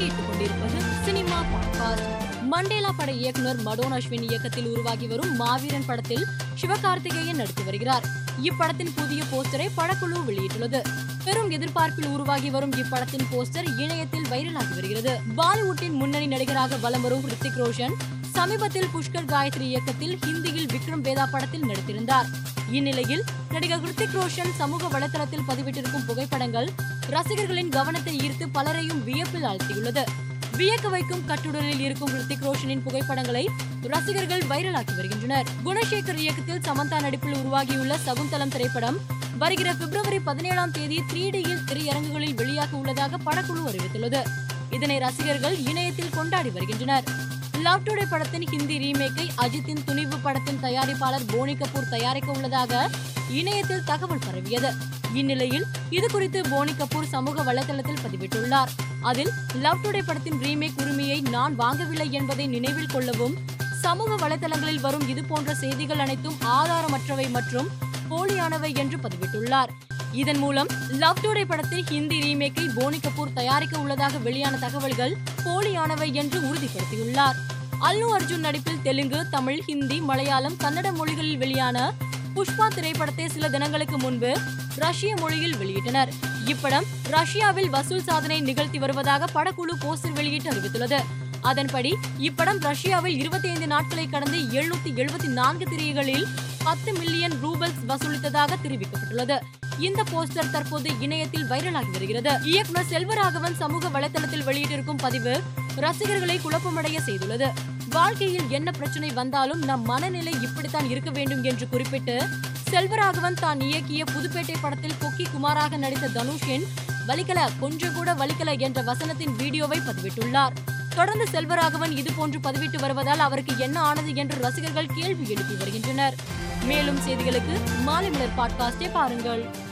கேட்டுக்கொண்டிருப்பது cinema podcast. Mandela பட இயக்குனர் மடோன் அஸ்வின் இயக்கத்தில் உருவாகி வரும் மாவீரன் படத்தில் சிவகார்த்திகேயன் நடித்து வருகிறார். இப்படத்தின் புதிய போஸ்டரை படக்குழு வெளியிட்டுள்ளது. பெரும் எதிர்பார்ப்பில் உருவாகி வரும் இப்படத்தின் போஸ்டர் இணையத்தில் வைரலாகி வருகிறது. பாலிவுட்டின் முன்னணி நடிகராக வலம் வரும் ரித்திக் ரோஷன் சமீபத்தில் புஷ்கர் காயத்ரி இயக்கத்தில் ஹிந்தியில் விக்ரம் வேதா படத்தில் நடித்திருந்தார். இந்நிலையில் நடிகர் ஹிருத்திக் ரோஷன் சமூக வலைதளத்தில் பதிவிட்டிருக்கும் புகைப்படங்கள் ரசிகர்களின் கவனத்தை ஈர்த்து பலரையும் வியப்பில் ஆழ்த்தியுள்ளது. வியக்க வைக்கும் கட்டுடலில் இருக்கும் ஹிருத்திக் ரோஷனின் புகைப்படங்களை ரசிகர்கள் வைரலாக்கி வருகின்றனர். குணசேகர் இயக்கத்தில் சமந்தா நடிப்பில் உருவாகியுள்ள சகுந்தலம் திரைப்படம் வருகிற பிப்ரவரி பதினேழாம் தேதி த்ரீ டியில் திரையரங்குகளில் வெளியாக உள்ளதாக படக்குழு அறிவித்துள்ளது. இதனை ரசிகர்கள் இணையத்தில் கொண்டாடி வருகின்றனர். லவ் டுடே படத்தின் ஹிந்தி ரீமேக்கை அஜித்தின் துணிவு படத்தின் தயாரிப்பாளர் போனி கபூர் தயாரிக்க உள்ளதாக இணையத்தில் தகவல் பரவியது. இந்நிலையில் இது குறித்து போனி கபூர் சமூக வலைதளத்தில் பதிவிட்டுள்ளார். அதில் லவ் டுடே படத்தின் ரீமேக் உரிமையை நான் வாங்கவில்லை என்பதை நினைவில் கொள்ளவும் சமூக வலைதளங்களில் வரும் இதுபோன்ற செய்திகள் அனைத்தும் ஆதாரமற்றவை மற்றும் போலியானவை என்று பதிவிட்டுள்ளார். இதன் மூலம் லவ் டுடே படத்தில் ஹிந்தி ரீமேக்கை போனி கபூர் தயாரிக்க உள்ளதாக வெளியான தகவல்கள் போலியானவை என்று உறுதிப்படுத்தியுள்ளார். அல்லு அர்ஜுன் நடிப்பில் தெலுங்கு தமிழ் ஹிந்தி மலையாளம் கன்னட மொழிகளில் வெளியான புஷ்பா திரைப்படத்தை சில தினங்களுக்கு முன்பு ரஷ்ய மொழியில் வெளியிட்டனர். இப்படம் ரஷ்யாவில் வசூல் சாதனை நிகழ்த்தி வருவதாக படக்குழு போஸ்டர் வெளியிட்டு அறிவித்துள்ளது. அதன்படி இப்படம் ரஷ்யாவில் இருபத்தி ஐந்து நாட்களை கடந்து எழுநூத்தி எழுபத்தி நான்கு திரைகளில் பத்து மில்லியன் ரூபல்ஸ் வசூலித்ததாக தெரிவிக்கப்பட்டுள்ளது. இந்த போஸ்டர் தற்போது இணையத்தில் வைரலாகி வருகிறது. இயக்குனர் செல்வராகவன் சமூக வலைதளத்தில் வெளியிட்டிருக்கும் பதிவு ரசிகர்களை குழப்பமடைய செய்துள்ளது. வாழ்க்கையில் என்ன பிரச்சனை வந்தாலும் நம் மனநிலை இப்படித்தான் இருக்க வேண்டும் என்று குறிப்பிட்டு செல்வராகவன் தான் இயக்கிய புதுப்பேட்டை படத்தில் கொக்கி குமாராக நடித்த தனுஷின் வலிக்கல கொஞ்சம் கூட வலிக்கல என்ற வசனத்தின் வீடியோவை பதிவிட்டுள்ளார். தொடர்ந்து செல்வராகவன் இது போன்று பதிவிட்டு வருவதால் அவருக்கு என்ன ஆனது என்று ரசிகர்கள் கேள்வி எழுப்பி வருகின்றனர். மேலும் செய்திகளுக்கு மாலை மலர் பாட்காஸ்டை பாருங்கள்.